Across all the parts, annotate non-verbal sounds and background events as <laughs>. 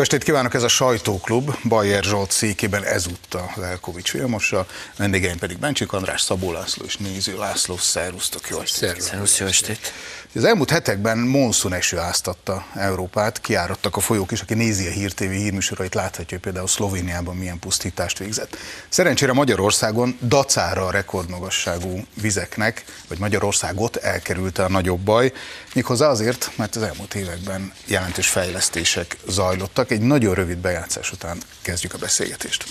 Jó estét kívánok, ez a Sajtóklub, Bajer Zsolt székében ezúttal az Elkovics Vilmossal, vendégeim pedig Bencsik András, Szabó László és Néző László. Szervusztok, jó estét! Szervusz, jó estét! Az elmúlt hetekben monszun eső áztatta Európát, kiáradtak a folyók is, aki nézi a Hír hírműsorait, láthatja, hogy például Szlovéniában milyen pusztítást végzett. Szerencsére Magyarországon dacára a rekordmagasságú vizeknek, vagy Magyarországot elkerülte a nagyobb baj, méghozzá azért, mert az elmúlt években jelentős fejlesztések zajlottak. Egy nagyon rövid bejátszás után kezdjük a beszélgetést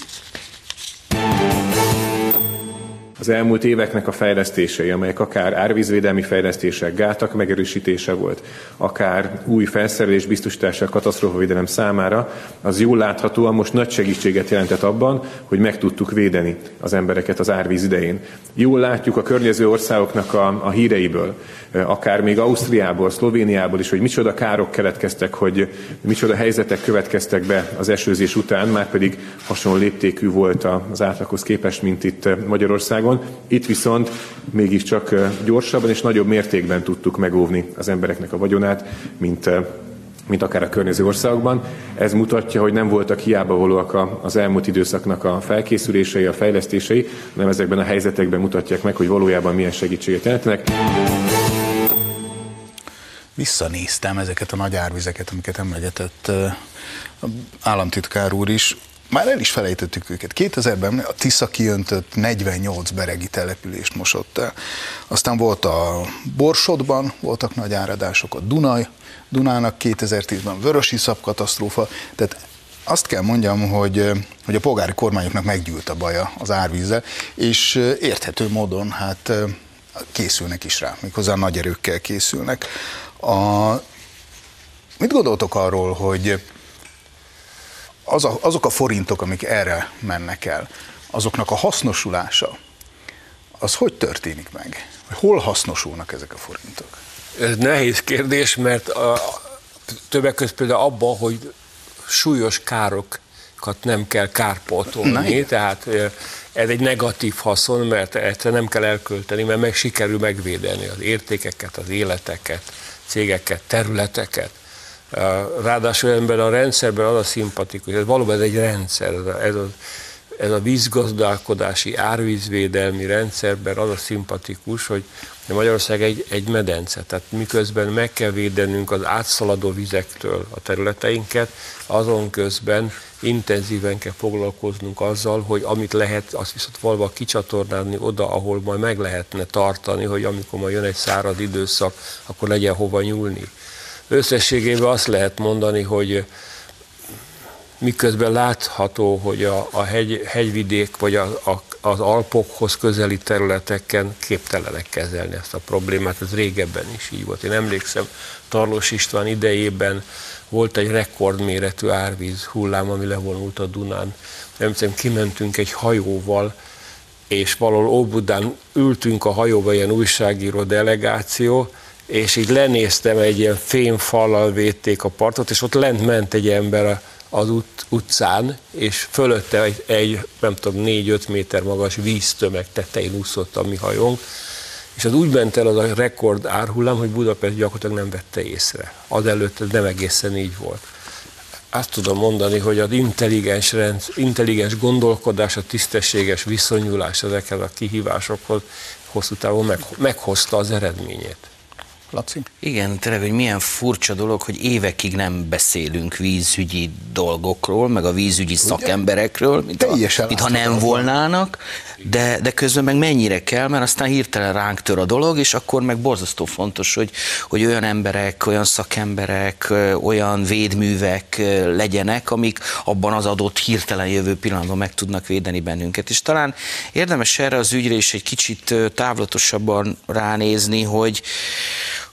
az elmúlt éveknek a fejlesztései, amelyek akár árvízvédelmi fejlesztések, gátak megerősítése volt, akár új felszerelés biztosítása a katasztrófavédelem számára, az jól láthatóan most nagy segítséget jelentett abban, hogy meg tudtuk védeni az embereket az árvíz idején. Jól látjuk a környező országoknak a, a híreiből, akár még Ausztriából, Szlovéniából is, hogy micsoda károk keletkeztek, hogy micsoda helyzetek következtek be az esőzés után, már pedig hasonló léptékű volt az átlaghoz képest, mint itt Magyarországon. Itt viszont mégiscsak gyorsabban és nagyobb mértékben tudtuk megóvni az embereknek a vagyonát, mint mint akár a környező országokban. Ez mutatja, hogy nem voltak hiába valóak az elmúlt időszaknak a felkészülései, a fejlesztései, hanem ezekben a helyzetekben mutatják meg, hogy valójában milyen segítséget jelentenek. Visszanéztem ezeket a nagy árvizeket, amiket emlegetett államtitkár úr is, már el is felejtettük őket. 2000-ben a Tisza kiöntött 48 beregi települést mosott el. Aztán volt a Borsodban, voltak nagy áradások, a Dunaj, Dunának 2010-ben vörösi katasztrófa, tehát azt kell mondjam, hogy, hogy a polgári kormányoknak meggyűlt a baja az árvízzel, és érthető módon hát készülnek is rá, méghozzá nagy erőkkel készülnek. A, mit gondoltok arról, hogy az a, azok a forintok, amik erre mennek el, azoknak a hasznosulása, az hogy történik meg? Hol hasznosulnak ezek a forintok? Ez nehéz kérdés, mert a, többek között például abban, hogy súlyos károkat nem kell kárpótolni, tehát ez egy negatív haszon, mert egyszer nem kell elkölteni, mert meg sikerül megvédeni az értékeket, az életeket, cégeket, területeket. Ráadásul ebben a rendszerben az a szimpatikus, ez valóban ez egy rendszer, ez a, ez a, ez a vízgazdálkodási, árvízvédelmi rendszerben az a szimpatikus, hogy Magyarország egy, egy medence, tehát miközben meg kell védenünk az átszaladó vizektől a területeinket, azon közben intenzíven kell foglalkoznunk azzal, hogy amit lehet, azt viszont valva kicsatornálni oda, ahol majd meg lehetne tartani, hogy amikor majd jön egy szárad időszak, akkor legyen hova nyúlni. Összességében azt lehet mondani, hogy miközben látható, hogy a, a hegy, hegyvidék vagy a, a, az Alpokhoz közeli területeken képtelenek kezelni ezt a problémát, ez régebben is így volt. Én emlékszem, Tarlós István idejében volt egy rekordméretű árvíz hullám, ami levonult a Dunán. Nem tudom, kimentünk egy hajóval, és valahol Óbudán ültünk a hajóba, ilyen újságíró delegáció, és így lenéztem, egy ilyen fémfallal védték a partot, és ott lent ment egy ember az ut- utcán, és fölötte egy, egy nem tudom, négy-öt méter magas víztömeg tetején úszott a mi hajónk, és az úgy ment el az a rekord árhullám, hogy Budapest gyakorlatilag nem vette észre. Azelőtt ez nem egészen így volt. Azt tudom mondani, hogy az intelligens, rend, intelligens gondolkodás, a tisztességes viszonyulás ezekhez a kihívásokhoz hosszú távon meg, meghozta az eredményét. Laci? Igen, tényleg, hogy milyen furcsa dolog, hogy évekig nem beszélünk vízügyi dolgokról, meg a vízügyi Ugye? szakemberekről, mint, a, mint ha nem volnának, de, de közben meg mennyire kell, mert aztán hirtelen ránk tör a dolog, és akkor meg borzasztó fontos, hogy, hogy olyan emberek, olyan szakemberek, olyan védművek legyenek, amik abban az adott hirtelen jövő pillanatban meg tudnak védeni bennünket. És talán érdemes erre az ügyre is egy kicsit távlatosabban ránézni, hogy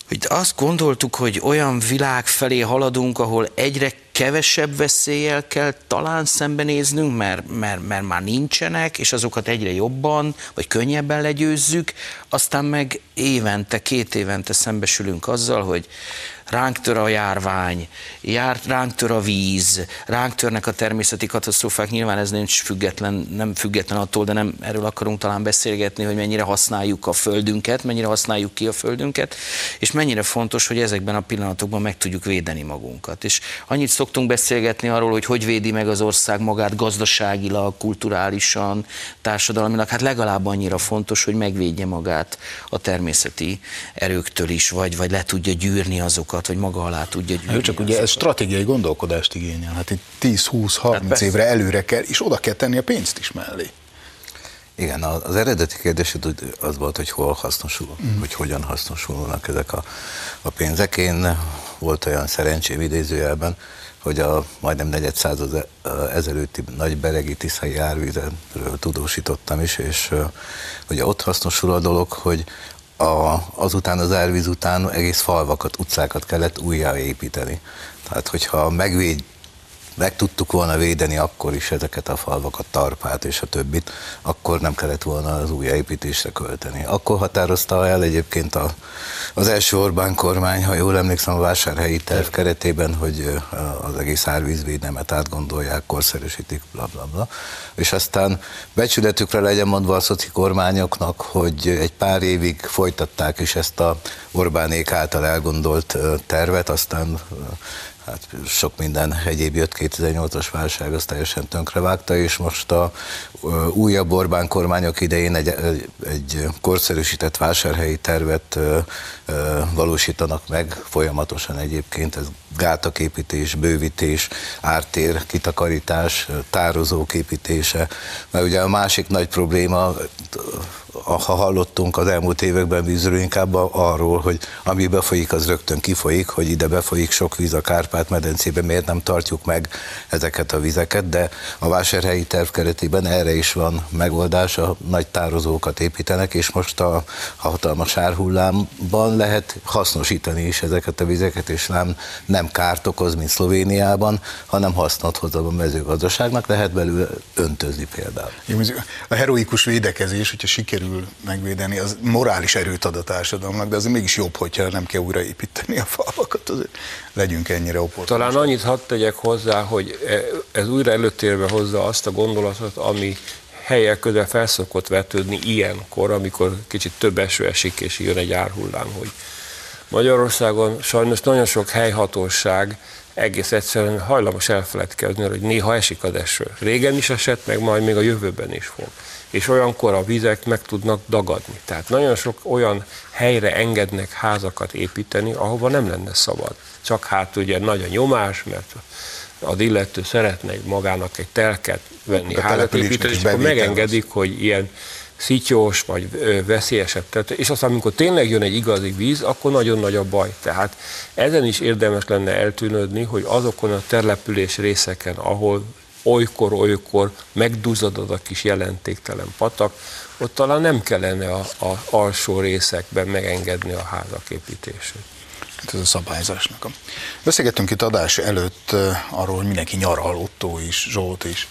hogy azt gondoltuk, hogy olyan világ felé haladunk, ahol egyre kevesebb veszéllyel kell talán szembenéznünk, mert, mert, mert már nincsenek, és azokat egyre jobban, vagy könnyebben legyőzzük, aztán meg évente, két évente szembesülünk azzal, hogy ránk tör a járvány, jár, ránk tör a víz, ránk törnek a természeti katasztrófák, nyilván ez nincs független, nem független attól, de nem erről akarunk talán beszélgetni, hogy mennyire használjuk a földünket, mennyire használjuk ki a földünket, és mennyire fontos, hogy ezekben a pillanatokban meg tudjuk védeni magunkat. És annyit szoktunk beszélgetni arról, hogy hogy védi meg az ország magát gazdaságilag, kulturálisan, társadalmilag, hát legalább annyira fontos, hogy megvédje magát a természeti erőktől is, vagy, vagy le tudja gyűrni azokat, vagy maga alá tudja gyűrni. Csak ugye ez stratégiai gondolkodást igényel. Hát itt 10-20-30 hát évre előre kell, és oda kell tenni a pénzt is mellé. Igen, az eredeti kérdés az volt, hogy hol hasznosul, mm. hogy hogyan hasznosulnak ezek a, a pénzek. Én volt olyan szerencsém idézőjelben, hogy a majdnem negyed század ezelőtti nagy beregi tiszai árvízről tudósítottam is, és ugye ott hasznosul a dolog, hogy a, azután az árvíz után egész falvakat, utcákat kellett újjáépíteni. Tehát, hogyha megvéd, meg tudtuk volna védeni akkor is ezeket a falvakat, tarpát és a többit, akkor nem kellett volna az új építésre költeni. Akkor határozta el egyébként a, az első Orbán kormány, ha jól emlékszem, a vásárhelyi terv keretében, hogy az egész árvízvédelmet átgondolják, korszerűsítik, bla bla bla. És aztán becsületükre legyen mondva a szoci kormányoknak, hogy egy pár évig folytatták is ezt a Orbánék által elgondolt tervet, aztán hát sok minden egyéb jött, 2008-as válság az teljesen tönkrevágta, és most a újabb Orbán kormányok idején egy, egy korszerűsített vásárhelyi tervet valósítanak meg, folyamatosan egyébként, ez gátaképítés, bővítés, ártér, kitakarítás, tározók építése, mert ugye a másik nagy probléma, ha hallottunk az elmúlt években vízről, inkább arról, hogy ami befolyik, az rögtön kifolyik, hogy ide befolyik sok víz a Kárpát-medencébe, miért nem tartjuk meg ezeket a vizeket, de a vásárhelyi terv keretében erre is van megoldás, a nagy tározókat építenek, és most a, a hatalmas árhullámban lehet hasznosítani is ezeket a vizeket, és nem, nem kárt okoz, mint Szlovéniában, hanem hasznot hoz a mezőgazdaságnak, lehet belőle öntözni például. A heroikus védekezés, hogyha sikerül megvédeni, az morális erőt ad a társadalomnak, de az mégis jobb, hogyha nem kell újraépíteni a falvakat, azért legyünk ennyire opportunisták. Talán annyit hadd tegyek hozzá, hogy e- ez újra előtérbe hozza azt a gondolatot, ami helyek közel felszokott vetődni ilyenkor, amikor kicsit több eső esik, és jön egy árhullám, hogy Magyarországon sajnos nagyon sok helyhatóság egész egyszerűen hajlamos elfeledkezni, hogy néha esik az eső. Régen is esett, meg majd még a jövőben is fog. És olyankor a vizek meg tudnak dagadni. Tehát nagyon sok olyan helyre engednek házakat építeni, ahova nem lenne szabad. Csak hát ugye nagy a nyomás, mert az illető szeretne magának egy telket venni, házat építeni, és akkor megengedik, az. hogy ilyen szityós, vagy veszélyesebb. Tehát, és aztán, amikor tényleg jön egy igazi víz, akkor nagyon nagy a baj. Tehát ezen is érdemes lenne eltűnődni, hogy azokon a település részeken, ahol olykor-olykor megduzzad a kis jelentéktelen patak, ott talán nem kellene a, a alsó részekben megengedni a házak építését. Hát ez a szabályzásnak. Beszélgettünk itt adás előtt arról, hogy mindenki nyaral, Otto is, Zsolt is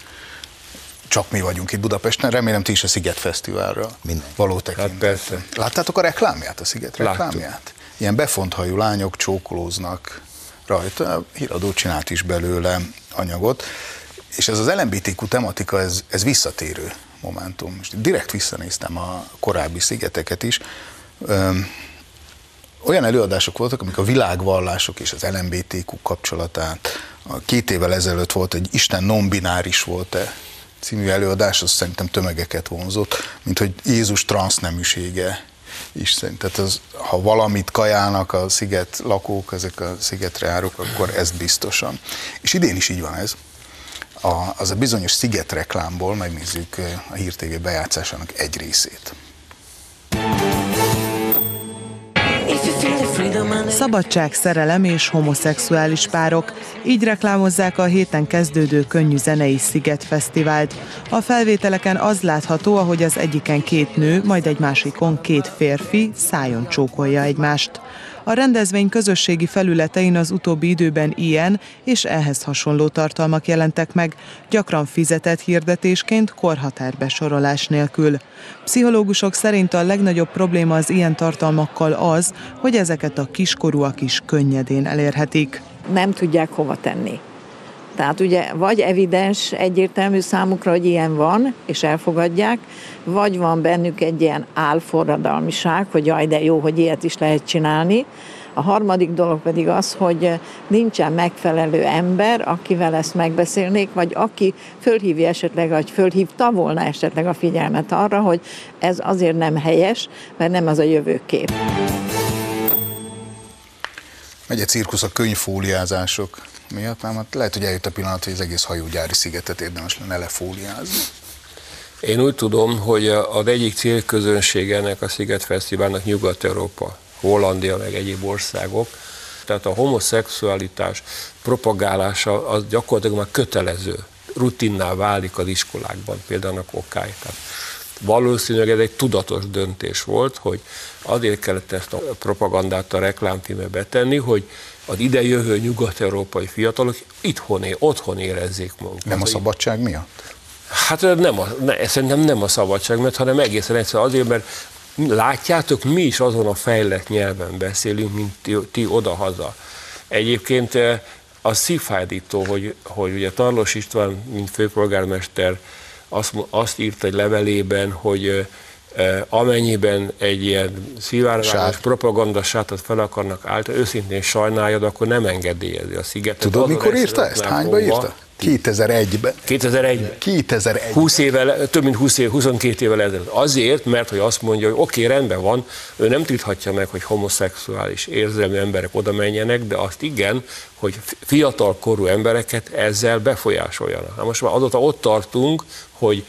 csak mi vagyunk itt Budapesten, remélem ti is a Sziget Fesztiválra Minden. való tekintet. Hát Láttátok a reklámját, a Sziget reklámját? Láttuk. Ilyen befont hajú lányok csókolóznak rajta, híradó csinált is belőle anyagot, és ez az LMBTQ tematika, ez, ez visszatérő momentum. Most direkt visszanéztem a korábbi szigeteket is. Öm, olyan előadások voltak, amik a világvallások és az LMBTQ kapcsolatát, a két évvel ezelőtt volt egy Isten non-bináris volt-e című előadás, az szerintem tömegeket vonzott, mint hogy Jézus transzneműsége is szerint. Tehát az, ha valamit kajálnak a sziget lakók, ezek a szigetre járok, akkor ez biztosan. És idén is így van ez. A, az a bizonyos sziget reklámból megnézzük a Hír TV bejátszásának egy részét. Szabadság, szerelem és homoszexuális párok. Így reklámozzák a héten kezdődő könnyű zenei Sziget Fesztivált. A felvételeken az látható, ahogy az egyiken két nő, majd egy másikon két férfi szájon csókolja egymást. A rendezvény közösségi felületein az utóbbi időben ilyen és ehhez hasonló tartalmak jelentek meg, gyakran fizetett hirdetésként korhatárbesorolás nélkül. Pszichológusok szerint a legnagyobb probléma az ilyen tartalmakkal az, hogy ezeket a kiskorúak is könnyedén elérhetik. Nem tudják hova tenni. Tehát ugye vagy evidens, egyértelmű számukra, hogy ilyen van, és elfogadják, vagy van bennük egy ilyen álforradalmiság, hogy jaj, de jó, hogy ilyet is lehet csinálni, A harmadik dolog pedig az, hogy nincsen megfelelő ember, akivel ezt megbeszélnék, vagy aki fölhívja esetleg, vagy fölhívta volna esetleg a figyelmet arra, hogy ez azért nem helyes, mert nem az a jövőkép. Megy egy cirkusz a könyvfóliázások miatt, nem? Hát lehet, hogy eljött a pillanat, hogy az egész hajógyári szigetet érdemes lenne lefóliázni. Én úgy tudom, hogy az egyik célközönség ennek a Sziget Fesztiválnak Nyugat-Európa, Hollandia, meg egyéb országok. Tehát a homoszexualitás propagálása az gyakorlatilag már kötelező, rutinná válik az iskolákban, például a kokály. Tehát valószínűleg ez egy tudatos döntés volt, hogy azért kellett ezt a propagandát a reklámfilmbe betenni, hogy az idejövő nyugat-európai fiatalok itthon, otthon érezzék magukat. Nem a szabadság miatt? Hát nem a, ne, szerintem nem a szabadság miatt, hanem egészen egyszer azért, mert látjátok, mi is azon a fejlett nyelven beszélünk, mint ti, ti oda-haza. Egyébként az szívfájdító, hogy, hogy ugye Tarlos István, mint főpolgármester azt, azt írt egy levelében, hogy amennyiben egy ilyen szivárványos propagandasátot fel akarnak állítani, őszintén sajnáljad, akkor nem engedélyezi a szigetet. Tudod, mikor írta ezt? Hányba írta? 2001-ben. 2001-ben. 2001 20 évvel, több mint 20 év, 22 évvel ezelőtt. Azért, mert hogy azt mondja, hogy oké, okay, rendben van, ő nem tilthatja meg, hogy homoszexuális érzelmű emberek oda menjenek, de azt igen, hogy fiatal korú embereket ezzel befolyásoljanak. Na most már azóta ott tartunk, hogy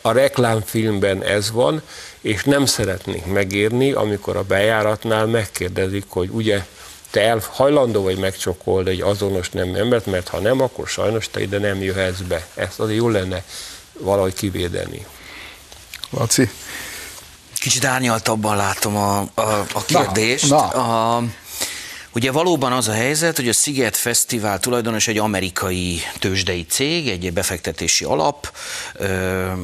a reklámfilmben ez van, és nem szeretnénk megérni, amikor a bejáratnál megkérdezik, hogy ugye te el, hajlandó vagy megcsokold egy azonos nem embert, mert ha nem, akkor sajnos te ide nem jöhetsz be. Ezt azért jó lenne valahogy kivédeni. Laci? Kicsit árnyaltabban látom a, a, a kérdést. Na, na. A, Ugye valóban az a helyzet, hogy a Sziget Fesztivál tulajdonos egy amerikai tőzsdei cég, egy befektetési alap,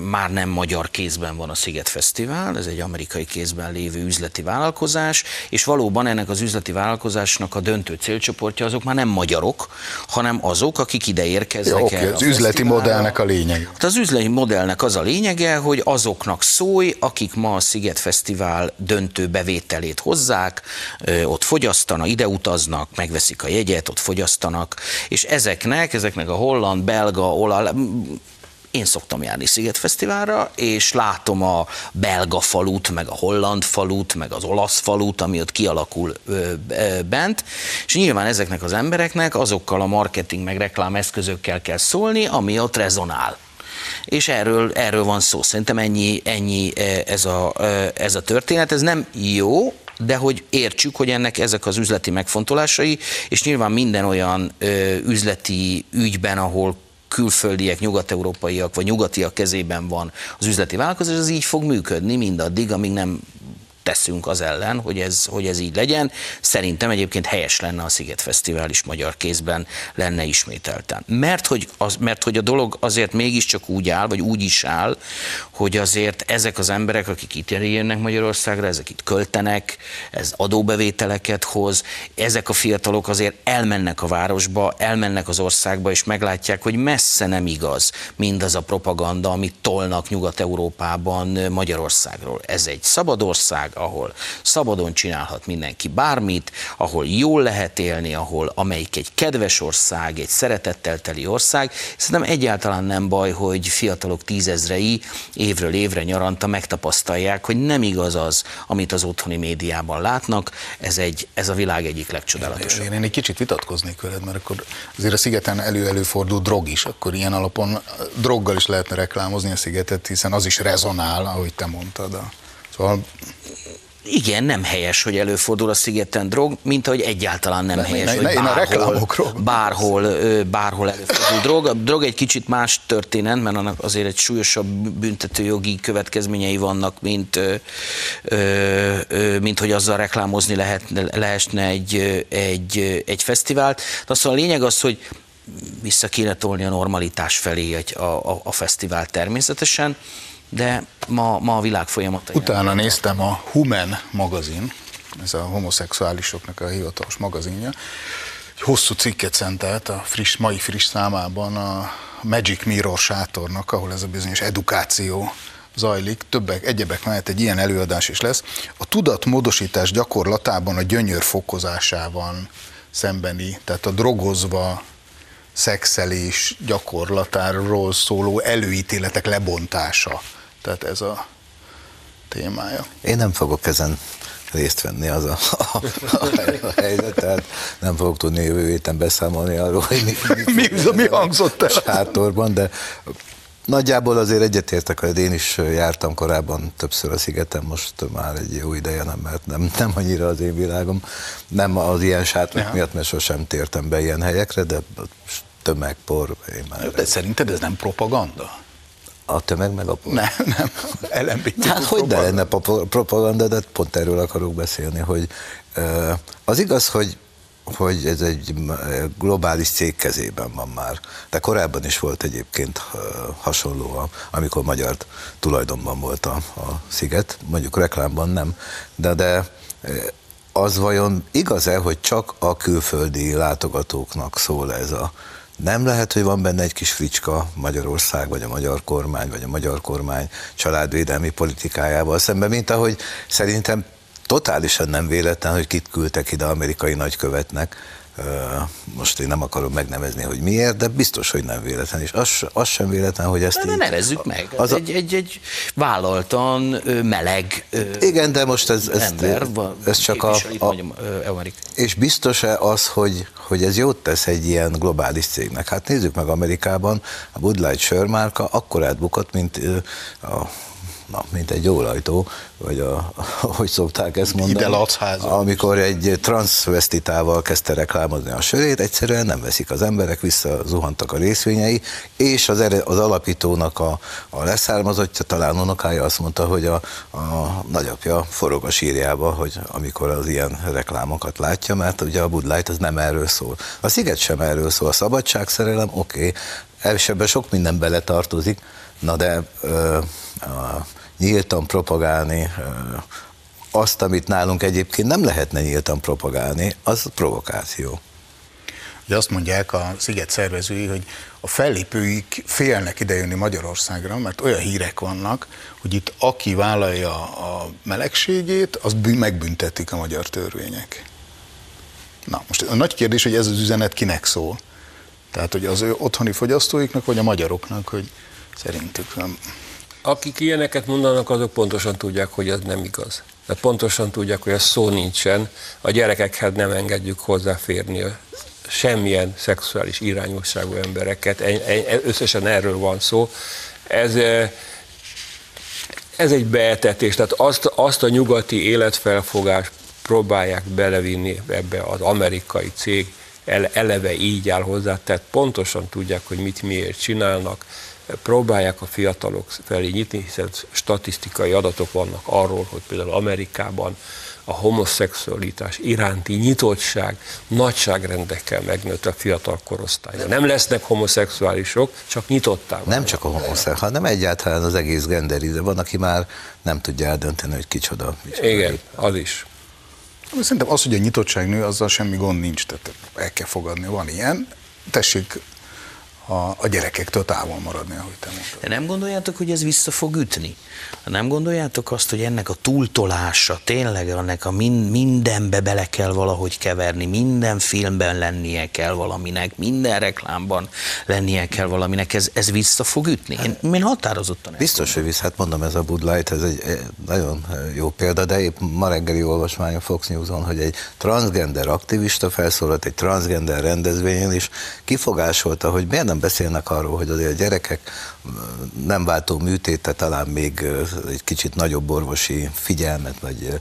már nem magyar kézben van a Sziget Fesztivál, ez egy amerikai kézben lévő üzleti vállalkozás, és valóban ennek az üzleti vállalkozásnak a döntő célcsoportja azok már nem magyarok, hanem azok, akik ide érkeznek Jó, okay, el. Az üzleti modellnek a lényege. Hát az üzleti modellnek az a lényege, hogy azoknak szólj, akik ma a Sziget Fesztivál döntő bevételét hozzák, ott fogyasztanak, ide utaznak, megveszik a jegyet, ott fogyasztanak, és ezeknek, ezeknek a holland, belga, olaj, én szoktam járni Szigetfesztiválra, és látom a belga falut, meg a holland falut, meg az olasz falut, ami ott kialakul ö, ö, bent, és nyilván ezeknek az embereknek azokkal a marketing meg reklám eszközökkel kell szólni, ami ott rezonál és erről, erről van szó. Szerintem ennyi, ennyi ez, a, ez a történet. Ez nem jó, de hogy értsük, hogy ennek ezek az üzleti megfontolásai, és nyilván minden olyan ö, üzleti ügyben, ahol külföldiek, nyugat-európaiak vagy nyugatiak kezében van az üzleti vállalkozás, az így fog működni mindaddig, amíg nem teszünk az ellen, hogy ez, hogy ez így legyen. Szerintem egyébként helyes lenne a Sziget Fesztivál is magyar kézben lenne ismételten. Mert hogy, az, mert hogy a dolog azért mégiscsak úgy áll, vagy úgy is áll, hogy azért ezek az emberek, akik itt jönnek Magyarországra, ezek itt költenek, ez adóbevételeket hoz, ezek a fiatalok azért elmennek a városba, elmennek az országba, és meglátják, hogy messze nem igaz mindaz a propaganda, amit tolnak Nyugat-Európában Magyarországról. Ez egy szabad ország, ahol szabadon csinálhat mindenki bármit, ahol jól lehet élni, ahol amelyik egy kedves ország, egy szeretettel teli ország. Szerintem egyáltalán nem baj, hogy fiatalok tízezrei évről évre nyaranta megtapasztalják, hogy nem igaz az, amit az otthoni médiában látnak. Ez, egy, ez a világ egyik legcsodálatosabb. Én, én egy kicsit vitatkoznék veled, mert akkor azért a szigeten elő-előfordul drog is, akkor ilyen alapon droggal is lehetne reklámozni a szigetet, hiszen az is rezonál, ahogy te mondtad. Szóval igen, nem helyes, hogy előfordul a szigeten drog, mint ahogy egyáltalán nem ne, helyes, ne, hogy ne, bárhol, bárhol, bárhol előfordul drog. A drog egy kicsit más történet, mert annak azért egy súlyosabb büntetőjogi következményei vannak, mint, mint hogy azzal reklámozni lehet, lehetne egy, egy, egy fesztivált. De aztán a lényeg az, hogy vissza kéne tolni a normalitás felé a, a, a fesztivál természetesen, de ma, ma a világ folyamata. Utána néztem a Human magazin, ez a homoszexuálisoknak a hivatalos magazinja, egy hosszú cikket szentelt a friss, mai friss számában a Magic Mirror sátornak, ahol ez a bizonyos edukáció zajlik, többek, egyebek mellett egy ilyen előadás is lesz. A tudatmódosítás gyakorlatában a gyönyör fokozásában szembeni, tehát a drogozva szexelés gyakorlatáról szóló előítéletek lebontása. Tehát ez a témája. Én nem fogok ezen részt venni az a, a, a helyzet, tehát nem fogok tudni jövő héten beszámolni arról, hogy mi, mi, mi, mi hangzott el. Sátorban, de Nagyjából azért egyetértek, hogy én is jártam korábban többször a szigeten, most már egy jó ideje nem, mert nem, nem annyira az én világom. Nem az ilyen ja. miatt, mert sosem tértem be ilyen helyekre, de tömegpor, én már... De szerinted ez nem propaganda? A tömeg meg a por? Nem, nem. LMBT hát hogy de lenne propaganda, de pont erről akarok beszélni, hogy az igaz, hogy hogy ez egy globális cég kezében van már. De korábban is volt egyébként hasonló, amikor magyar tulajdonban volt a, a sziget, mondjuk reklámban nem, de, de az vajon igaz-e, hogy csak a külföldi látogatóknak szól ez a nem lehet, hogy van benne egy kis fricska Magyarország, vagy a magyar kormány, vagy a magyar kormány családvédelmi politikájával szemben, mint ahogy szerintem totálisan nem véletlen, hogy kit küldtek ide amerikai nagykövetnek, most én nem akarom megnevezni, hogy miért, de biztos, hogy nem véletlen, és az, az sem véletlen, hogy ezt de, így... nevezzük meg, az egy, egy, egy vállaltan meleg Igen, de most ez, ez, ember, ez csak a... a és biztos-e az, hogy, hogy ez jót tesz egy ilyen globális cégnek? Hát nézzük meg Amerikában, a Bud Light sörmárka akkor átbukott, mint a na, mint egy ólajtó, vagy a, <laughs> hogy szokták ezt mondani. Ide Amikor egy transvestitával kezdte reklámozni a sörét, egyszerűen nem veszik az emberek, vissza zuhantak a részvényei, és az, az alapítónak a, a leszármazottja, talán unokája azt mondta, hogy a, a nagyapja forog a sírjába, hogy amikor az ilyen reklámokat látja, mert ugye a Bud Light az nem erről szól. A Sziget sem erről szól, a szabadságszerelem, oké, okay, ebben sok minden bele tartozik, na de ö, a, nyíltan propagálni azt, amit nálunk egyébként nem lehetne nyíltan propagálni, az provokáció. Ugye azt mondják a sziget szervezői, hogy a fellépőik félnek idejönni Magyarországra, mert olyan hírek vannak, hogy itt aki vállalja a melegségét, az megbüntetik a magyar törvények. Na, most a nagy kérdés, hogy ez az üzenet kinek szól. Tehát, hogy az ő otthoni fogyasztóiknak, vagy a magyaroknak, hogy szerintük nem akik ilyeneket mondanak, azok pontosan tudják, hogy ez nem igaz. De pontosan tudják, hogy ez szó nincsen, a gyerekekhez nem engedjük hozzáférni semmilyen szexuális irányosságú embereket, összesen erről van szó. Ez, ez egy beetetés, tehát azt, azt a nyugati életfelfogást próbálják belevinni ebbe az amerikai cég, eleve így áll hozzá, tehát pontosan tudják, hogy mit miért csinálnak, próbálják a fiatalok felé nyitni, hiszen statisztikai adatok vannak arról, hogy például Amerikában a homoszexualitás iránti nyitottság nagyságrendekkel megnőtt a fiatal korosztálya. Nem lesznek homoszexuálisok, csak nyitottá Nem csak a homoszexuális, hanem egyáltalán az egész genderi, de van, aki már nem tudja eldönteni, hogy kicsoda. kicsoda Igen, az is. Szerintem az, hogy a nyitottság nő, azzal semmi gond nincs, tehát el kell fogadni, van ilyen. Tessék a, a gyerekektől távol maradni, ahogy te mondtad. De nem gondoljátok, hogy ez vissza fog ütni? Nem gondoljátok azt, hogy ennek a túltolása, tényleg ennek a min, mindenbe bele kell valahogy keverni, minden filmben lennie kell valaminek, minden reklámban lennie kell valaminek, ez, ez vissza fog ütni? Én, én határozottan Biztos, hogy vissza, hát mondom, ez a Bud Light, ez egy nagyon jó példa, de épp ma reggeli olvasmány a Fox News-on, hogy egy transgender aktivista felszólalt egy transgender rendezvényen, és kifogásolta, hogy miért nem nem beszélnek arról, hogy azért a gyerekek nem váltó műtéte talán még egy kicsit nagyobb orvosi figyelmet vagy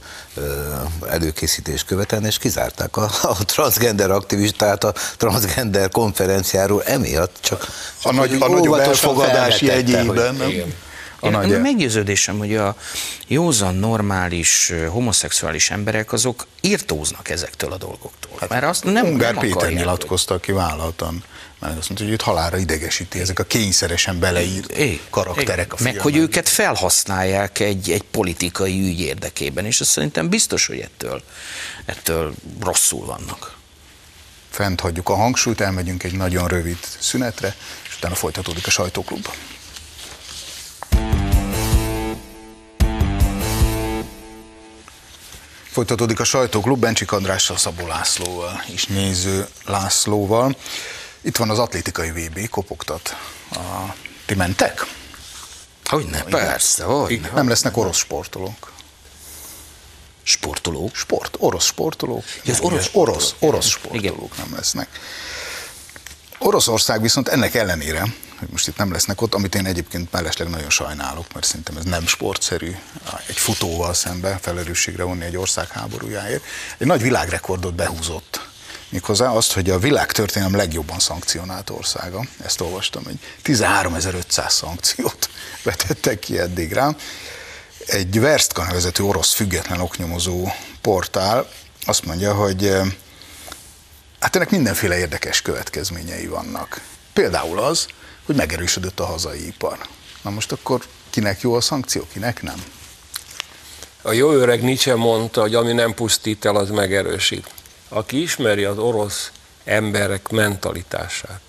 előkészítést követelni, és kizárták a, a transgender aktivistát a transgender konferenciáról emiatt, csak, csak a, nagy, a nagyobb elfogadás jegyében. Hogy, a nagy... Meggyőződésem, hogy a józan, normális, homoszexuális emberek azok írtóznak ezektől a dolgoktól. Hát mert azt nem, Ungár nem Péter nyilatkozta, aki vállaltan mert azt mondta, hogy őt halára idegesíti ezek a kényszeresen beleírt é, karakterek. É, a meg hogy őket felhasználják egy, egy politikai ügy érdekében, és ez szerintem biztos, hogy ettől, ettől rosszul vannak. Fent hagyjuk a hangsúlyt, elmegyünk egy nagyon rövid szünetre, és utána folytatódik a sajtóklub. Folytatódik a sajtóklub Bencsik Andrással, Szabó Lászlóval és Néző Lászlóval. Itt van az atlétikai VB, kopogtat. A... Ti mentek? Hogyne, persze, hogy Nem lesznek orosz sportolók. Sportolók? Sport, orosz sportolók. Ja, az orosz sportolók. orosz, orosz sportolók Igen. nem lesznek. Oroszország viszont ennek ellenére, hogy most itt nem lesznek ott, amit én egyébként mellesleg nagyon sajnálok, mert szerintem ez nem sportszerű egy futóval szembe felelősségre vonni egy ország háborújáért. Egy nagy világrekordot behúzott méghozzá azt, hogy a világ történelem legjobban szankcionált országa, ezt olvastam, hogy 13.500 szankciót <laughs> vetettek ki eddig rá. Egy Verstka nevezetű orosz független oknyomozó portál azt mondja, hogy eh, hát ennek mindenféle érdekes következményei vannak. Például az, hogy megerősödött a hazai ipar. Na most akkor kinek jó a szankció, kinek nem? A jó öreg Nietzsche mondta, hogy ami nem pusztít el, az megerősít. Aki ismeri az orosz emberek mentalitását,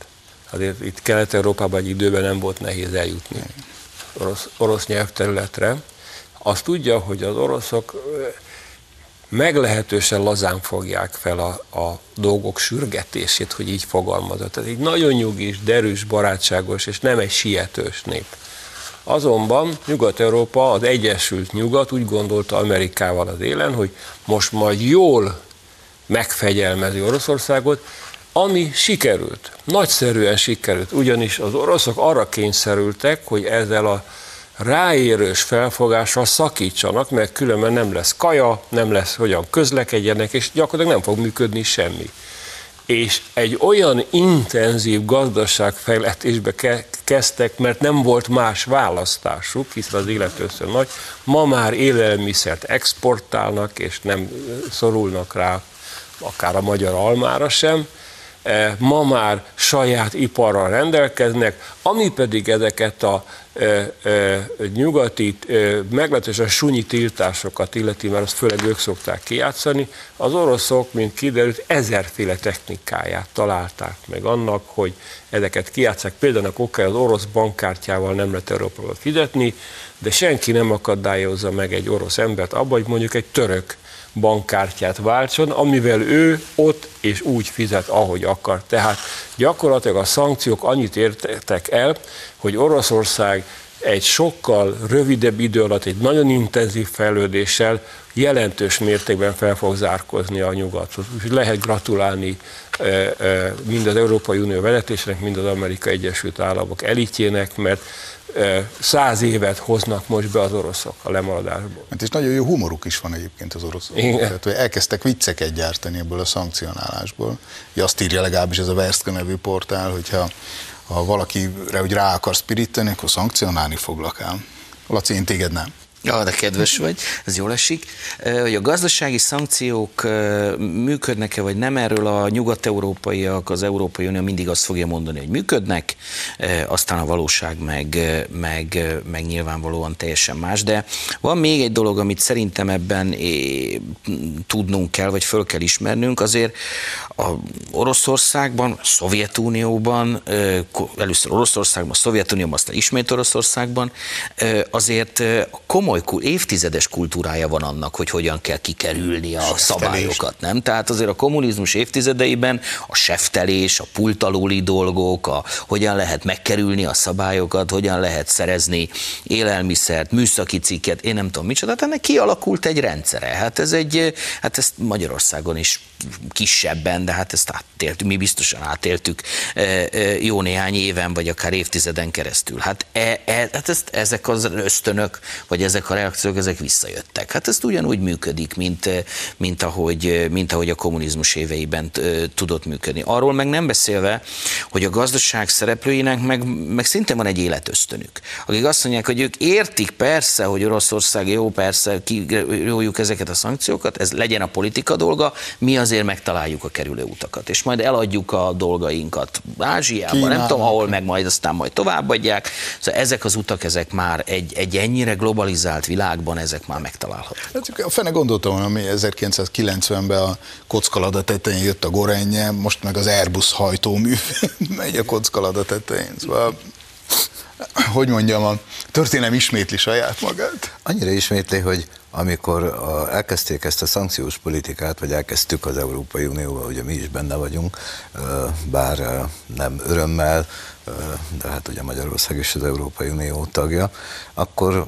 azért itt Kelet-Európában egy időben nem volt nehéz eljutni orosz, orosz nyelvterületre, azt tudja, hogy az oroszok meglehetősen lazán fogják fel a, a dolgok sürgetését, hogy így fogalmazott. Tehát egy nagyon nyugis, derűs, barátságos, és nem egy sietős nép. Azonban Nyugat-Európa, az Egyesült Nyugat úgy gondolta Amerikával az élen, hogy most majd jól megfegyelmezi Oroszországot, ami sikerült, nagyszerűen sikerült, ugyanis az oroszok arra kényszerültek, hogy ezzel a ráérős felfogással szakítsanak, mert különben nem lesz kaja, nem lesz hogyan közlekedjenek, és gyakorlatilag nem fog működni semmi. És egy olyan intenzív gazdaságfejletésbe kezdtek, mert nem volt más választásuk, hiszen az élet össze nagy, ma már élelmiszert exportálnak, és nem szorulnak rá akár a magyar almára sem, e, ma már saját iparral rendelkeznek, ami pedig ezeket a e, e, nyugati meglehetősen sunyi tiltásokat illeti, mert azt főleg ők szokták kijátszani, az oroszok, mint kiderült, ezerféle technikáját találták meg annak, hogy ezeket kijátszák. Például oké, az orosz bankkártyával nem lehet Európába fizetni, de senki nem akadályozza meg egy orosz embert abban, hogy mondjuk egy török bankkártyát váltson, amivel ő ott és úgy fizet, ahogy akar. Tehát gyakorlatilag a szankciók annyit értek el, hogy Oroszország egy sokkal rövidebb idő alatt, egy nagyon intenzív fejlődéssel jelentős mértékben fel fog zárkozni a nyugathoz. Úgyhogy lehet gratulálni mind az Európai Unió vezetésnek, mind az Amerikai Egyesült Államok elitjének, mert száz évet hoznak most be az oroszok a lemaradásból. Hát és nagyon jó humoruk is van egyébként az oroszok. Igen. Tehát, hogy elkezdtek vicceket gyártani ebből a szankcionálásból. Ugye azt írja legalábbis ez a Verstka nevű portál, hogyha ha valakire hogy rá akarsz pirítani, akkor szankcionálni foglak el. Laci, én téged nem. Ja, de kedves vagy, ez jól esik. Hogy a gazdasági szankciók működnek-e, vagy nem, erről a nyugat-európaiak, az Európai Unió mindig azt fogja mondani, hogy működnek, aztán a valóság meg, meg, meg nyilvánvalóan teljesen más. De van még egy dolog, amit szerintem ebben tudnunk kell, vagy föl kell ismernünk, azért a Oroszországban, a Szovjetunióban, először Oroszországban, a Szovjetunióban, aztán ismét Oroszországban, azért komoly évtizedes kultúrája van annak, hogy hogyan kell kikerülni a szabályokat, nem? Tehát azért a kommunizmus évtizedeiben a seftelés, a pultalóli dolgok, a hogyan lehet megkerülni a szabályokat, hogyan lehet szerezni élelmiszert, műszaki cikket, én nem tudom micsoda, tehát ennek kialakult egy rendszere. Hát ez egy, hát ezt Magyarországon is kisebben, de hát ezt átéltük, mi biztosan átéltük jó néhány éven, vagy akár évtizeden keresztül. Hát, e, e, hát ezt, ezek az ösztönök, vagy ezek a reakciók, ezek visszajöttek. Hát ez ugyanúgy működik, mint, mint, ahogy, mint ahogy a kommunizmus éveiben tudott működni. Arról meg nem beszélve, hogy a gazdaság szereplőinek meg, meg szintén van egy életösztönük, akik azt mondják, hogy ők értik persze, hogy Oroszország jó, persze, kirójuk ezeket a szankciókat, ez legyen a politika dolga, mi azért megtaláljuk a utakat, és majd eladjuk a dolgainkat Ázsiában, nem tudom, ahol meg majd aztán majd továbbadják. Szóval ezek az utak, ezek már egy, egy ennyire globalizált világban, ezek már megtalálhatók. Hát, a fene gondoltam, ami 1990-ben a kockalada tetején jött a Gorenje, most meg az Airbus hajtómű <laughs> megy a kockalada tetején. Szóval hogy mondjam, a történelem ismétli saját magát. Annyira ismétli, hogy amikor a, elkezdték ezt a szankciós politikát, vagy elkezdtük az Európai Unióval, ugye mi is benne vagyunk, bár nem örömmel, de hát ugye Magyarország is az Európai Unió tagja, akkor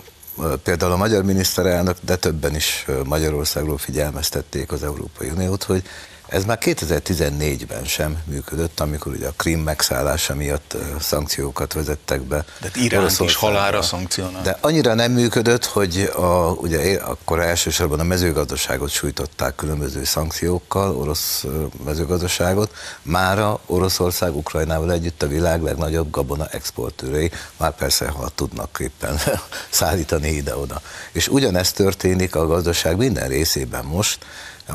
például a magyar miniszterelnök, de többen is Magyarországról figyelmeztették az Európai Uniót, hogy ez már 2014-ben sem működött, amikor ugye a Krim megszállása miatt szankciókat vezettek be. De Iránt is halára szankcionál. De annyira nem működött, hogy a, ugye akkor elsősorban a mezőgazdaságot sújtották különböző szankciókkal, orosz mezőgazdaságot. Mára Oroszország Ukrajnával együtt a világ legnagyobb gabona exportőrei, már persze, ha tudnak éppen <laughs> szállítani ide-oda. És ugyanezt történik a gazdaság minden részében most,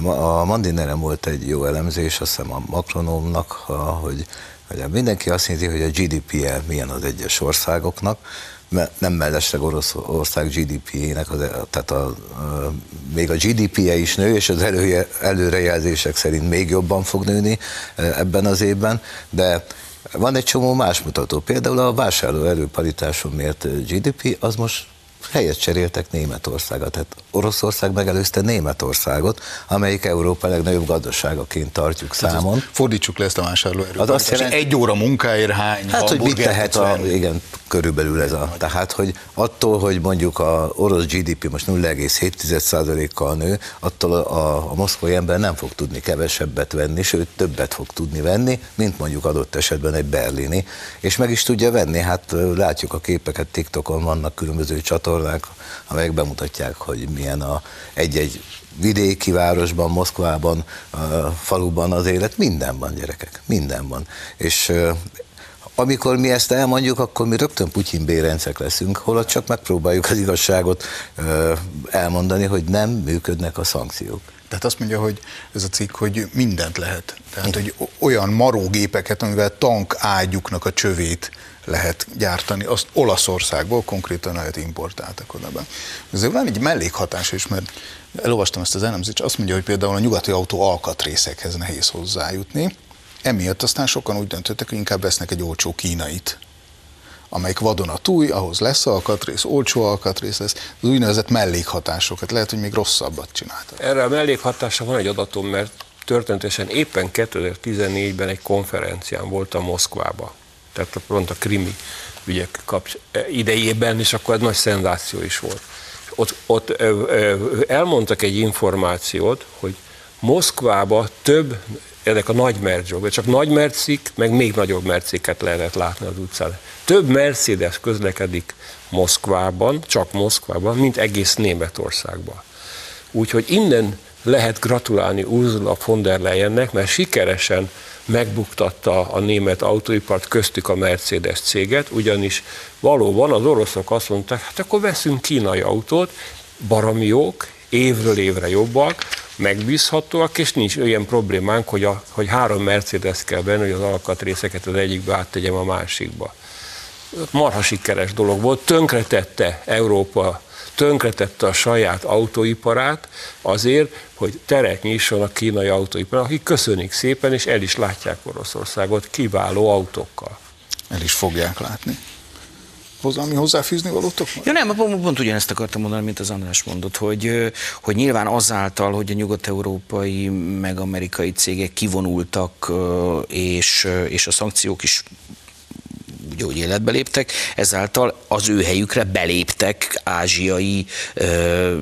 a Mandineren volt egy jó elemzés, azt hiszem a Makronómnak, hogy, hogy mindenki azt nézi, hogy a GDP-je milyen az egyes országoknak, nem mellesleg Oroszország GDP-jének, tehát a, még a GDP-je is nő, és az előrejelzések szerint még jobban fog nőni ebben az évben, de van egy csomó más mutató. Például a vásárló erőparitáson mért GDP, az most helyet cseréltek Németországot. Tehát Oroszország megelőzte Németországot, amelyik Európa legnagyobb gazdaságaként tartjuk Tehát számon. Fordítsuk le ezt a vásárlóerőt. Az azt jelenti, egy óra munkáért hány Hát, hogy mit tehet a, igen, körülbelül ez a, tehát, hogy attól, hogy mondjuk a orosz GDP most 0,7%-kal nő, attól a, a moszkvai ember nem fog tudni kevesebbet venni, sőt többet fog tudni venni, mint mondjuk adott esetben egy berlini, és meg is tudja venni, hát látjuk a képeket, TikTokon vannak különböző csatornák, amelyek bemutatják, hogy milyen a egy-egy vidéki városban, Moszkvában, faluban az élet, minden van gyerekek, minden van. És amikor mi ezt elmondjuk, akkor mi rögtön Putyin bérencek leszünk, holott csak megpróbáljuk az igazságot elmondani, hogy nem működnek a szankciók. Tehát azt mondja, hogy ez a cikk, hogy mindent lehet. Tehát, hogy olyan marógépeket, amivel tank ágyuknak a csövét lehet gyártani, azt Olaszországból konkrétan lehet importáltak oda be. Ezért van egy mellékhatás is, mert elolvastam ezt az elemzést, azt mondja, hogy például a nyugati autó alkatrészekhez nehéz hozzájutni, emiatt aztán sokan úgy döntöttek, hogy inkább vesznek egy olcsó kínait, amelyik vadon a túj, ahhoz lesz alkatrész, olcsó alkatrész lesz, az úgynevezett mellékhatásokat, lehet, hogy még rosszabbat csináltak. Erre a mellékhatásra van egy adatom, mert történetesen éppen 2014-ben egy konferencián voltam Moszkvába, tehát pont a krimi ügyek kapcs- idejében, és akkor egy nagy szenzáció is volt. Ott, ott elmondtak egy információt, hogy Moszkvába több ezek a nagy mercsok, csak nagy mercik, meg még nagyobb merciket lehetett látni az utcán. Több Mercedes közlekedik Moszkvában, csak Moszkvában, mint egész Németországban. Úgyhogy innen lehet gratulálni Ursula von der Leyennek, mert sikeresen megbuktatta a német autóipart, köztük a Mercedes céget, ugyanis valóban az oroszok azt mondták, hát akkor veszünk kínai autót, baromi jók, évről évre jobbak, megbízhatóak, és nincs olyan problémánk, hogy, a, hogy három Mercedes kell venni, hogy az alkatrészeket az egyikbe áttegyem a másikba. Marha sikeres dolog volt, tönkretette Európa, tönkretette a saját autóiparát azért, hogy teret nyisson a kínai autóipar, akik köszönik szépen, és el is látják Oroszországot kiváló autókkal. El is fogják látni valami hozzáfűzni valótok? Ja nem, pont, pont ugyanezt akartam mondani, mint az András mondott, hogy, hogy nyilván azáltal, hogy a nyugat-európai meg amerikai cégek kivonultak, és, és a szankciók is úgy, hogy életbe léptek, ezáltal az ő helyükre beléptek ázsiai ö,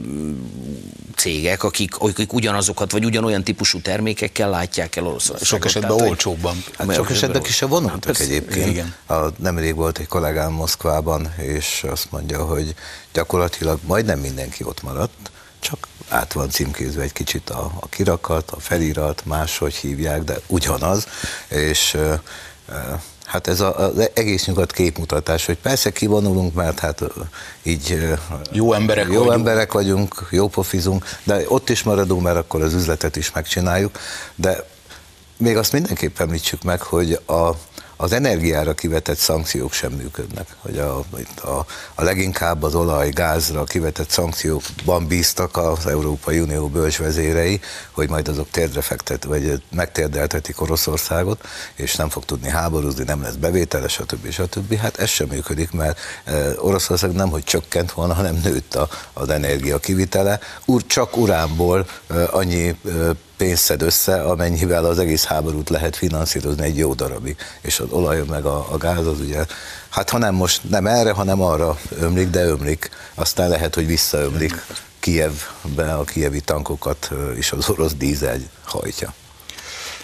cégek, akik, akik ugyanazokat, vagy ugyanolyan típusú termékekkel látják el Oroszországot. Sok esetben Tehát, olcsóbban. Hát sok esetben is se vonultak hát egyébként. Igen. A, nemrég volt egy kollégám Moszkvában, és azt mondja, hogy gyakorlatilag majdnem mindenki ott maradt, csak át van címkézve egy kicsit a, a kirakat, a felirat, máshogy hívják, de ugyanaz, és Hát ez a, az egész nyugat képmutatás, hogy persze kivonulunk, mert hát így jó emberek, jó vagyunk. emberek vagyunk, jó pofizunk, de ott is maradunk, mert akkor az üzletet is megcsináljuk, de még azt mindenképp említsük meg, hogy a, az energiára kivetett szankciók sem működnek. Hogy a, a, a leginkább az olaj, gázra kivetett szankciókban bíztak az Európai Unió bölcsvezérei, hogy majd azok térdre fektet, vagy megtérdeltetik Oroszországot, és nem fog tudni háborúzni, nem lesz bevétele, stb. stb. Hát ez sem működik, mert Oroszország nem, hogy csökkent volna, hanem nőtt a, az energia kivitele. Úr csak uránból annyi pénzt szed össze, amennyivel az egész háborút lehet finanszírozni egy jó darabig. És az olaj meg a, a gáz az ugye, hát ha nem most nem erre, hanem arra ömlik, de ömlik. Aztán lehet, hogy visszaömlik Kievbe, a kievi tankokat is az orosz dízel hajtja.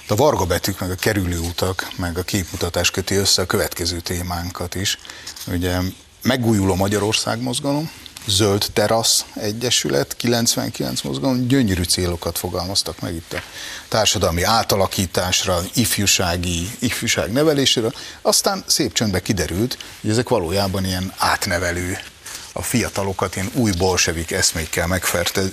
A varga betűk, meg a kerülőutak, meg a képmutatás köti össze a következő témánkat is. Ugye megújuló Magyarország mozgalom, Zöld Terasz Egyesület, 99 mozgalom, gyönyörű célokat fogalmaztak meg itt a társadalmi átalakításra, ifjúsági, ifjúság nevelésére. Aztán szép csöndbe kiderült, hogy ezek valójában ilyen átnevelő a fiatalokat ilyen új bolsevik eszmékkel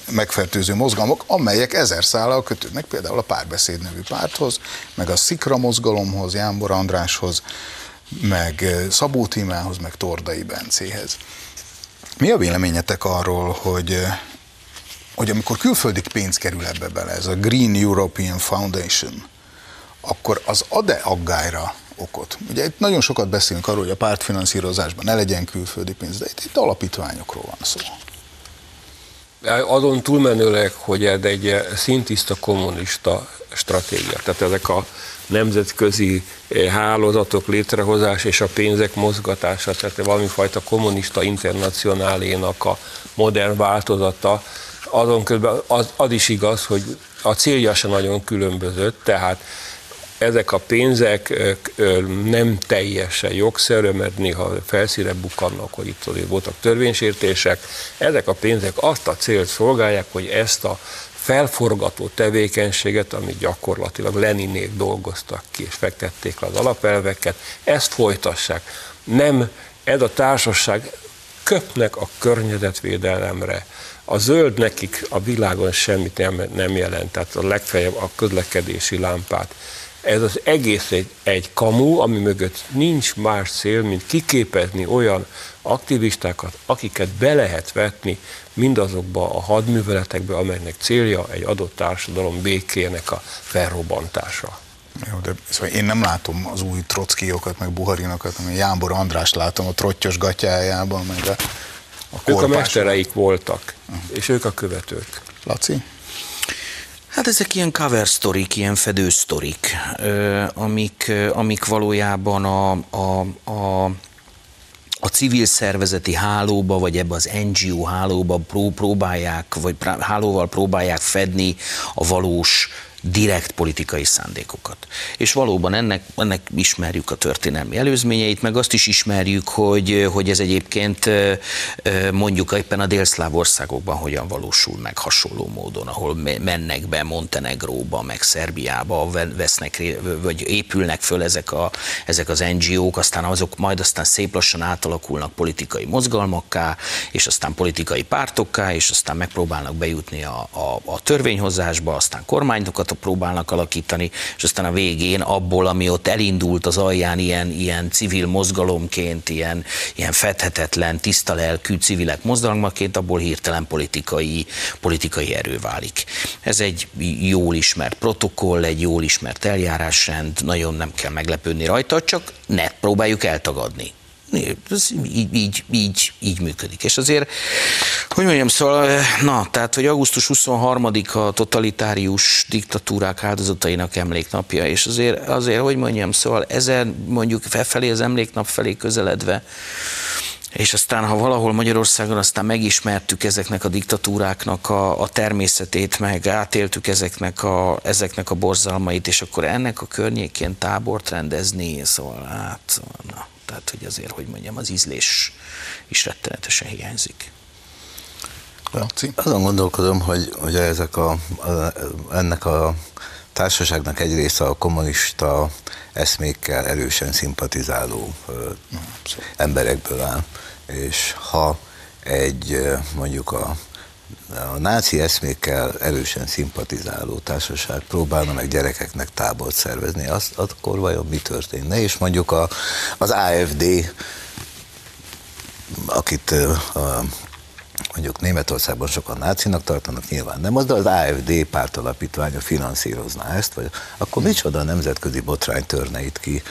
megfertőző mozgalmak, amelyek ezer szállal kötődnek például a Párbeszéd nevű párthoz, meg a Szikra mozgalomhoz, Jánbor Andráshoz, meg Szabó Tímához, meg Tordai Bencéhez. Mi a véleményetek arról, hogy, hogy amikor külföldi pénz kerül ebbe bele, ez a Green European Foundation, akkor az ad-e aggályra okot? Ugye itt nagyon sokat beszélünk arról, hogy a pártfinanszírozásban ne legyen külföldi pénz, de itt, itt alapítványokról van szó. Azon túlmenőleg, hogy ez egy szintiszta kommunista stratégia. Tehát ezek a nemzetközi eh, hálózatok létrehozás és a pénzek mozgatása, tehát valami fajta kommunista internacionálénak a modern változata, azon közben az, az is igaz, hogy a célja se nagyon különbözött, tehát ezek a pénzek eh, nem teljesen jogszerű, mert néha felszíre bukannak, hogy itt voltak törvénysértések. Ezek a pénzek azt a célt szolgálják, hogy ezt a felforgató tevékenységet, amit gyakorlatilag Leninék dolgoztak ki, és fektették le az alapelveket, ezt folytassák. Nem, ez a társaság köpnek a környezetvédelemre. A zöld nekik a világon semmit nem, nem jelent, tehát a legfeljebb a közlekedési lámpát. Ez az egész egy, egy kamu, ami mögött nincs más cél, mint kiképezni olyan aktivistákat, akiket be lehet vetni mindazokba a hadműveletekbe, amelynek célja egy adott társadalom békének a felrobbantása. Jó, de szóval én nem látom az új trockiokat, meg buharinokat, hanem Jámbor András látom a trottyos gatyájában, meg a, a Ők a mestereik voltak, uh-huh. és ők a követők. Laci? Hát ezek ilyen cover sztorik, ilyen fedő sztorik, amik, amik valójában a, a, a a civil szervezeti hálóba, vagy ebbe az NGO hálóba próbálják, vagy hálóval próbálják fedni a valós direkt politikai szándékokat. És valóban ennek, ennek ismerjük a történelmi előzményeit, meg azt is ismerjük, hogy, hogy ez egyébként mondjuk éppen a délszláv országokban hogyan valósul meg hasonló módon, ahol mennek be Montenegróba, meg Szerbiába, vesznek, vagy épülnek föl ezek, a, ezek az NGO-k, aztán azok majd aztán szép lassan átalakulnak politikai mozgalmakká, és aztán politikai pártokká, és aztán megpróbálnak bejutni a, a, a törvényhozásba, aztán kormányokat próbálnak alakítani, és aztán a végén abból, ami ott elindult az alján ilyen, ilyen civil mozgalomként, ilyen, ilyen fedhetetlen, tiszta lelkű civilek mozgalmaként, abból hirtelen politikai, politikai erő válik. Ez egy jól ismert protokoll, egy jól ismert eljárásrend, nagyon nem kell meglepődni rajta, csak ne próbáljuk eltagadni. Ez így, így, így, így működik. És azért, hogy mondjam, szóval, na, tehát, hogy augusztus 23-a totalitárius diktatúrák áldozatainak emléknapja, és azért, azért, hogy mondjam, szóval ezen mondjuk felfelé az emléknap felé közeledve, és aztán, ha valahol Magyarországon aztán megismertük ezeknek a diktatúráknak a, a természetét, meg átéltük ezeknek a, ezeknek a borzalmait, és akkor ennek a környékén tábort rendezni, szóval hát, na. Tehát, hogy azért, hogy mondjam, az ízlés is rettenetesen hiányzik. Azon gondolkodom, hogy, hogy ezek a, a, ennek a társaságnak egy része a kommunista eszmékkel erősen szimpatizáló ö, emberekből áll. És ha egy mondjuk a a náci eszmékkel erősen szimpatizáló társaság próbálna meg gyerekeknek tábort szervezni, azt, akkor vajon mi történne? És mondjuk a, az AFD, akit a, mondjuk Németországban sokan nácinak tartanak, nyilván nem az, de az AFD pártalapítványa finanszírozná ezt, vagy akkor micsoda nemzetközi botrány törne itt ki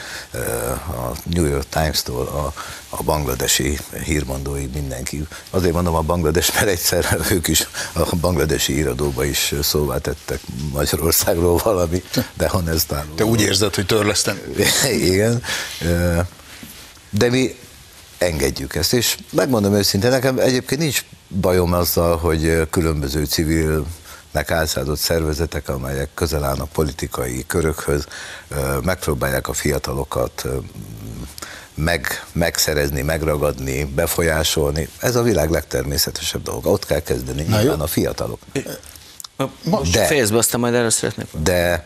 a New York Times-tól a, a bangladesi hírmondói mindenki. Azért mondom a Banglades, mert egyszer ők is a bangladesi irodóba is szóvá tettek Magyarországról valami dehonestáló. Te úgy érzed, hogy törlesztem? <laughs> Igen. De mi engedjük ezt, és megmondom őszintén, nekem egyébként nincs bajom azzal, hogy különböző civil álszázott szervezetek, amelyek közel állnak politikai körökhöz, megpróbálják a fiatalokat meg, megszerezni, megragadni, befolyásolni. Ez a világ legtermészetesebb dolga. Ott kell kezdeni Na nyilván jó. a fiatalok. Most de, fejezd be, aztán majd erről szeretnék. De,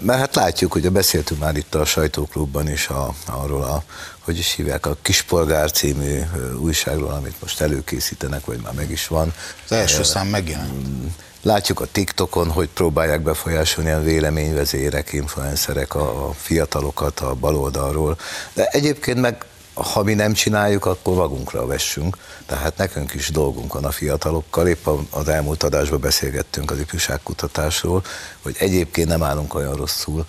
mert hát látjuk, hogy beszéltünk már itt a sajtóklubban is a, arról a hogy is hívják, a Kispolgár című újságról, amit most előkészítenek, vagy már meg is van. Az első szám megjelent. Mm, látjuk a TikTokon, hogy próbálják befolyásolni a véleményvezérek, influencerek a, a fiatalokat a baloldalról, de egyébként meg ha mi nem csináljuk, akkor magunkra vessünk. Tehát nekünk is dolgunk van a fiatalokkal. Épp az elmúlt adásban beszélgettünk az ifjúságkutatásról, hogy egyébként nem állunk olyan rosszul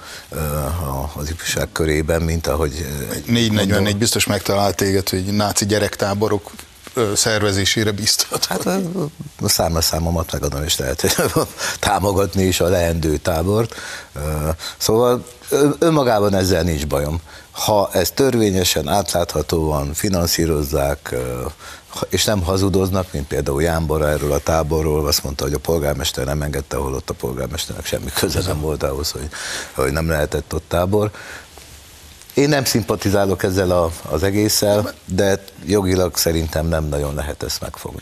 az ifjúság körében, mint ahogy... 444 biztos megtalált téged, hogy náci gyerektáborok szervezésére biztat. Hát a, a számla számomat megadom, és lehet <laughs> támogatni is a leendő tábort. Szóval önmagában ezzel nincs bajom. Ha ezt törvényesen, átláthatóan finanszírozzák, és nem hazudoznak, mint például Jánbora erről a táborról, azt mondta, hogy a polgármester nem engedte, ahol ott a polgármesternek semmi köze nem volt ahhoz, hogy, hogy nem lehetett ott tábor. Én nem szimpatizálok ezzel a, az egésszel, de jogilag szerintem nem nagyon lehet ezt megfogni.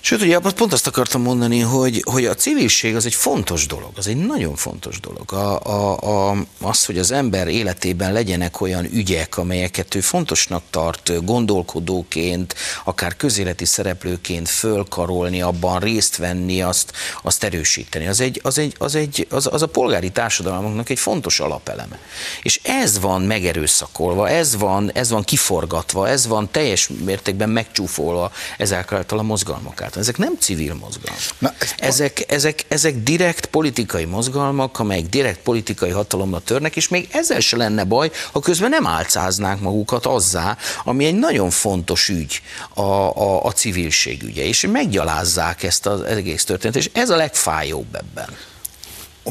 Sőt, ugye pont azt akartam mondani, hogy, hogy a civilség az egy fontos dolog, az egy nagyon fontos dolog. A, a, a, az, hogy az ember életében legyenek olyan ügyek, amelyeket ő fontosnak tart gondolkodóként, akár közéleti szereplőként fölkarolni, abban részt venni, azt, azt erősíteni. Az, egy, az, egy, az, egy, az, az a polgári társadalmaknak egy fontos alapeleme. És ez van megerőszakolva, ez van, ez van kiforgatva, ez van teljes mértékben megcsúfolva ezáltal a mozgalmak által. Ezek nem civil mozgalmak. Na, ez ezek, ezek, ezek direkt politikai mozgalmak, amelyek direkt politikai hatalomra törnek, és még ezzel se lenne baj, ha közben nem álcáznánk magukat azzá, ami egy nagyon fontos ügy, a, a, a civilség ügye, és meggyalázzák ezt az egész történetet, és ez a legfájóbb ebben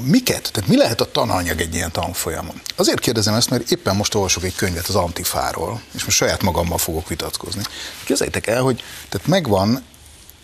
miket? Tehát mi lehet a tananyag egy ilyen tanfolyamon? Azért kérdezem ezt, mert éppen most olvasok egy könyvet az Antifáról, és most saját magammal fogok vitatkozni. Képzeljétek el, hogy tehát megvan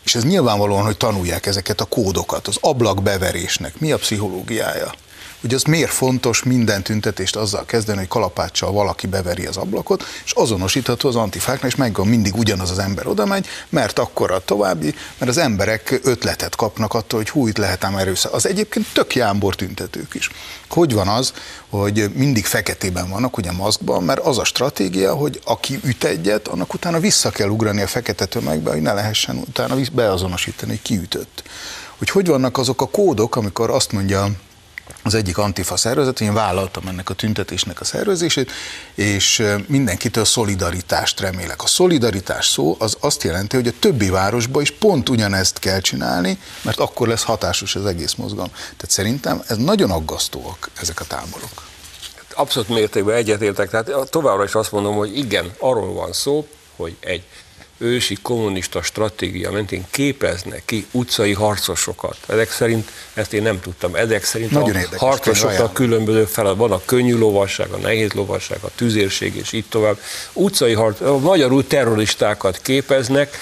és ez nyilvánvalóan, hogy tanulják ezeket a kódokat, az ablakbeverésnek, mi a pszichológiája. Hogy az miért fontos minden tüntetést azzal kezdeni, hogy kalapáccsal valaki beveri az ablakot, és azonosítható az antifáknál, és megvan mindig ugyanaz az ember oda megy, mert akkor a további, mert az emberek ötletet kapnak attól, hogy hú, lehet ám erőszak. Az egyébként tök jámbor tüntetők is. Hogy van az, hogy mindig feketében vannak, ugye maszkban, mert az a stratégia, hogy aki üt egyet, annak utána vissza kell ugrani a fekete tömegbe, hogy ne lehessen utána beazonosítani, hogy ki ütött. Hogy hogy vannak azok a kódok, amikor azt mondja az egyik antifa szervezet, én vállaltam ennek a tüntetésnek a szervezését, és mindenkitől szolidaritást remélek. A szolidaritás szó az azt jelenti, hogy a többi városban is pont ugyanezt kell csinálni, mert akkor lesz hatásos az egész mozgalom. Tehát szerintem ez nagyon aggasztóak ezek a táborok. Abszolút mértékben egyetértek, tehát továbbra is azt mondom, hogy igen, arról van szó, hogy egy ősi kommunista stratégia mentén képeznek ki utcai harcosokat. Ezek szerint, ezt én nem tudtam, ezek szerint Nagyon a harcosoknak különböző feladat. Van a könnyű lovasság, a nehéz lovasság, a tüzérség és így tovább. Utcai harc, magyarul terroristákat képeznek,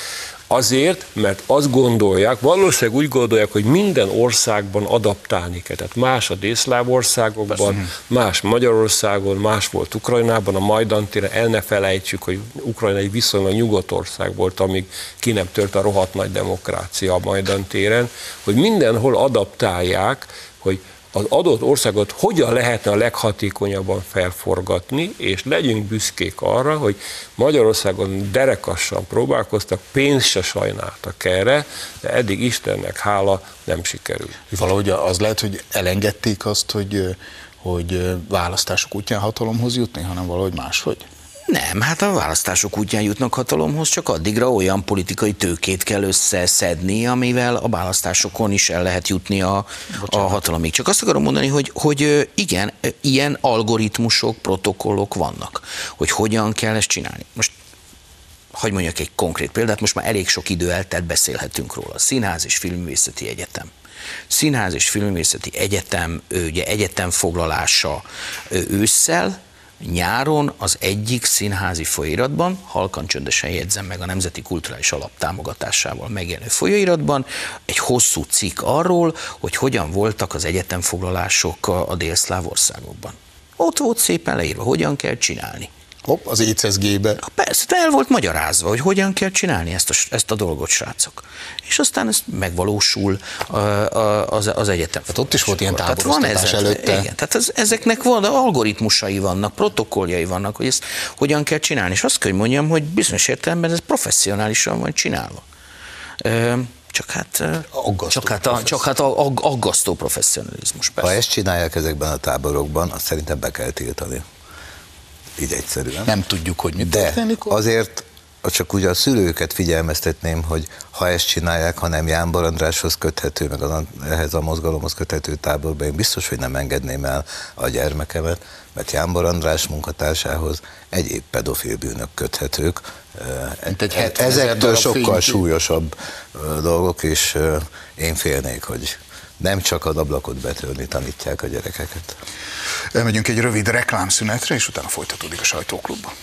Azért, mert azt gondolják, valószínűleg úgy gondolják, hogy minden országban adaptálni kell. Tehát más a délszláv országokban, Persze. más Magyarországon, más volt Ukrajnában, a Majdan téren. El ne felejtsük, hogy Ukrajna egy viszonylag nyugodt ország volt, amíg ki nem tört a rohadt nagy demokrácia a Majdan téren, hogy mindenhol adaptálják, hogy az adott országot hogyan lehetne a leghatékonyabban felforgatni, és legyünk büszkék arra, hogy Magyarországon derekassan próbálkoztak, pénzt se sajnáltak erre, de eddig Istennek hála nem sikerült. Valahogy az lehet, hogy elengedték azt, hogy hogy választások útján hatalomhoz jutni, hanem valahogy máshogy? Nem, hát a választások útján jutnak hatalomhoz, csak addigra olyan politikai tőkét kell összeszedni, amivel a választásokon is el lehet jutni a, a hatalomig. Csak azt akarom mondani, hogy, hogy igen, ilyen algoritmusok, protokollok vannak, hogy hogyan kell ezt csinálni. Most hogy mondjak egy konkrét példát, most már elég sok idő eltelt, beszélhetünk róla. Színház és Filmművészeti Egyetem. Színház és Filmművészeti Egyetem, ugye egyetem foglalása ősszel, nyáron az egyik színházi folyóiratban, halkan csöndesen jegyzem meg a Nemzeti Kulturális Alap támogatásával megjelenő folyóiratban, egy hosszú cikk arról, hogy hogyan voltak az egyetemfoglalások a délszláv országokban. Ott volt szépen leírva, hogyan kell csinálni. Hopp, az ECSG-be. Persze, de el volt magyarázva, hogy hogyan kell csinálni ezt a, ezt a dolgot, srácok. És aztán ez megvalósul az, az egyetem. Tehát ott is volt ilyen táboroztatás előtte. Igen, tehát ez, ezeknek van, algoritmusai vannak, protokolljai vannak, hogy ezt hogyan kell csinálni. És azt kell, hogy mondjam, hogy bizonyos értelemben ez professzionálisan van csinálva. Csak hát, aggasztó csak hát, a, csak hát a, aggasztó professzionalizmus. Persze. Ha ezt csinálják ezekben a táborokban, azt szerintem be kell tiltani így egyszerűen. Nem tudjuk, hogy mit De történik. azért csak ugye a szülőket figyelmeztetném, hogy ha ezt csinálják, ha nem Jánbor Andráshoz köthető, meg az, ehhez a mozgalomhoz köthető táborba, én biztos, hogy nem engedném el a gyermekemet, mert Jánbor András munkatársához egyéb pedofil bűnök köthetők. Mint egy Ezektől sokkal fényki. súlyosabb dolgok, és én félnék, hogy nem csak az ablakot betörni tanítják a gyerekeket. Elmegyünk egy rövid reklámszünetre, és utána folytatódik a sajtóklubban.